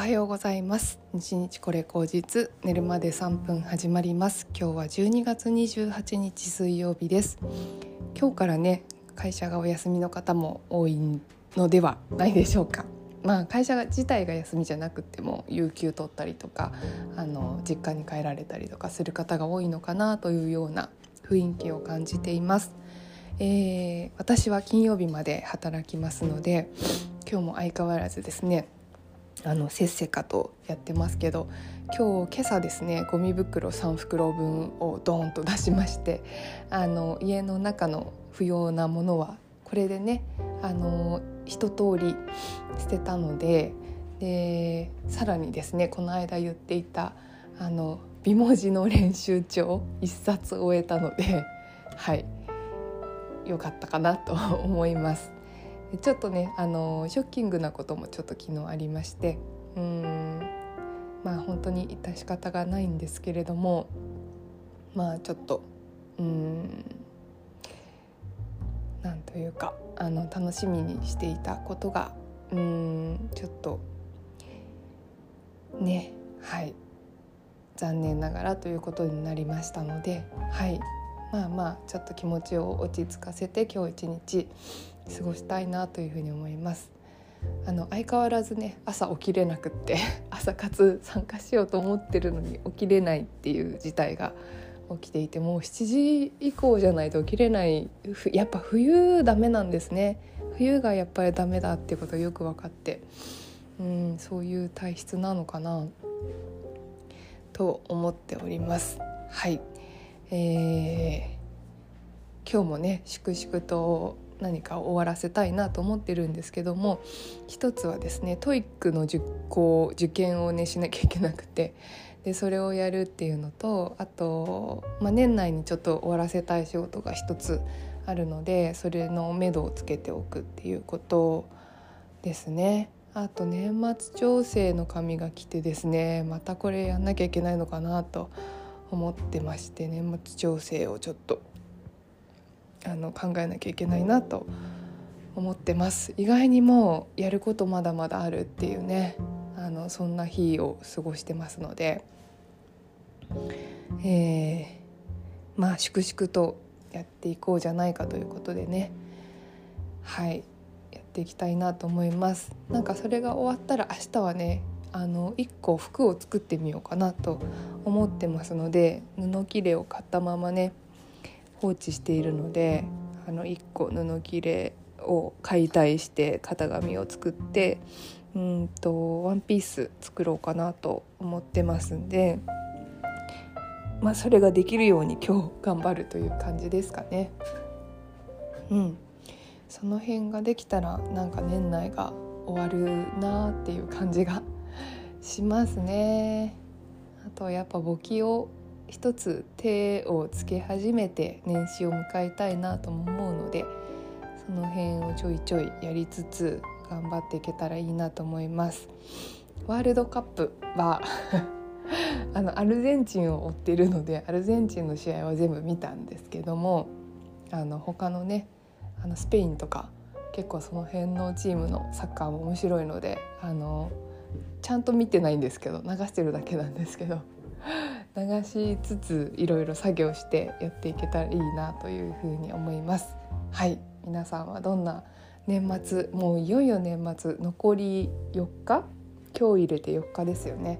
おはようございます。日日これ口実寝るまで3分始まります。今日は12月28日水曜日です。今日からね会社がお休みの方も多いのではないでしょうか。まあ会社自体が休みじゃなくても有給取ったりとかあの実家に帰られたりとかする方が多いのかなというような雰囲気を感じています。えー、私は金曜日まで働きますので今日も相変わらずですねあのせっせかとやってますけど今日今朝ですねゴミ袋3袋分をドーンと出しましてあの家の中の不要なものはこれでねあの一通り捨てたのででさらにですねこの間言っていたあの美文字の練習帳1冊終えたのではい良かったかなと思います。ちょっとねあのショッキングなこともちょっと昨日ありましてうんまあ本当に致し方がないんですけれどもまあちょっとうんなんというかあの楽しみにしていたことがうんちょっとねはい残念ながらということになりましたのではい。まあまあちょっと気持ちを落ち着かせて今日一日過ごしたいなというふうに思います。あの相変わらずね朝起きれなくって 朝活参加しようと思ってるのに起きれないっていう事態が起きていてもう7時以降じゃないと起きれないやっぱ冬ダメなんですね。冬がやっぱりダメだっていうことがよく分かって。うんそういう体質なのかなと思っております。はい。えー、今日もね粛々と何か終わらせたいなと思ってるんですけども一つはですね TOEIC の受講受験をねしなきゃいけなくてでそれをやるっていうのとあと、まあ、年内にちょっと終わらせたい仕事が一つあるのでそれの目処をつけておくっていうことですね。あと年末調整の紙が来てですねまたこれやんなきゃいけないのかなと思ってまして年末調整をちょっとあの考えなきゃいけないなと思ってます。意外にもうやることまだまだあるっていうねあのそんな日を過ごしてますので、えー、まあ粛々とやっていこうじゃないかということでね。はい。やっていきたいなと思います。なんかそれが終わったら明日はねあの1個服を作ってみようかなと思ってますので布切れを買ったままね放置しているのであの1個布切れを解体して型紙を作ってうんとワンピース作ろうかなと思ってますんで、まあ、それができるように今日頑張るという感じですかね。うん、その辺ができたらなんか年内が終わるなっていう感じがしますね。あとやっぱ簿記を一つ手をつけ始めて年始を迎えたいなとも思うのでその辺をちょいちょいやりつつ頑張っていけたらいいなと思います。ワールドカップは あのアルゼンチンを追ってるのでアルゼンチンの試合は全部見たんですけどもあの他のねあのスペインとか結構その辺のチームのサッカーも面白いのであのちゃんと見てないんですけど流してるだけなんですけど 流しつついろいろ作業してやっていけたらいいなというふうに思います。はい。皆さんはどんな年末もういよいよ年末残り4日？今日入れて4日ですよね。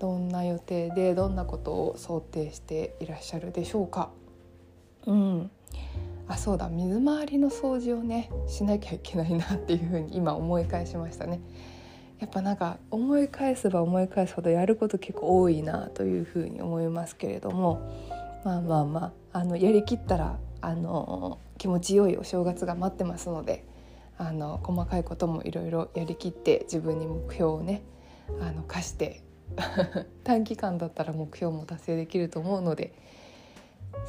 どんな予定でどんなことを想定していらっしゃるでしょうか？うん。あそうだ。水回りの掃除をねしなきゃいけないなっていうふうに今思い返しましたねやっぱなんか思い返せば思い返すほどやること結構多いなというふうに思いますけれどもまあまあまああのやりきったらあの気持ちよいお正月が待ってますのであの細かいこともいろいろやりきって自分に目標をねあの課して 短期間だったら目標も達成できると思うので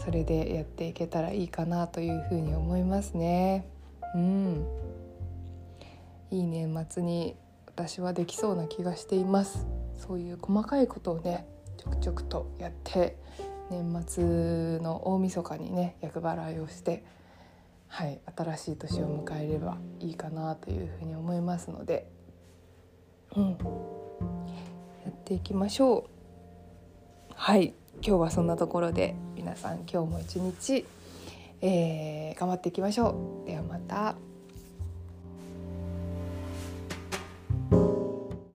それでやっていけたらいいかなというふうに思いますね。うん、いい年末に私はできそうな気がしています。そういう細かいことをねちょくちょくとやって年末の大晦日にね厄払いをしてはい新しい年を迎えればいいかなというふうに思いますのでうんしていきましょう。はい今日はそんなところで皆さん今日も一日、えー、頑張っていきましょう。ではまた。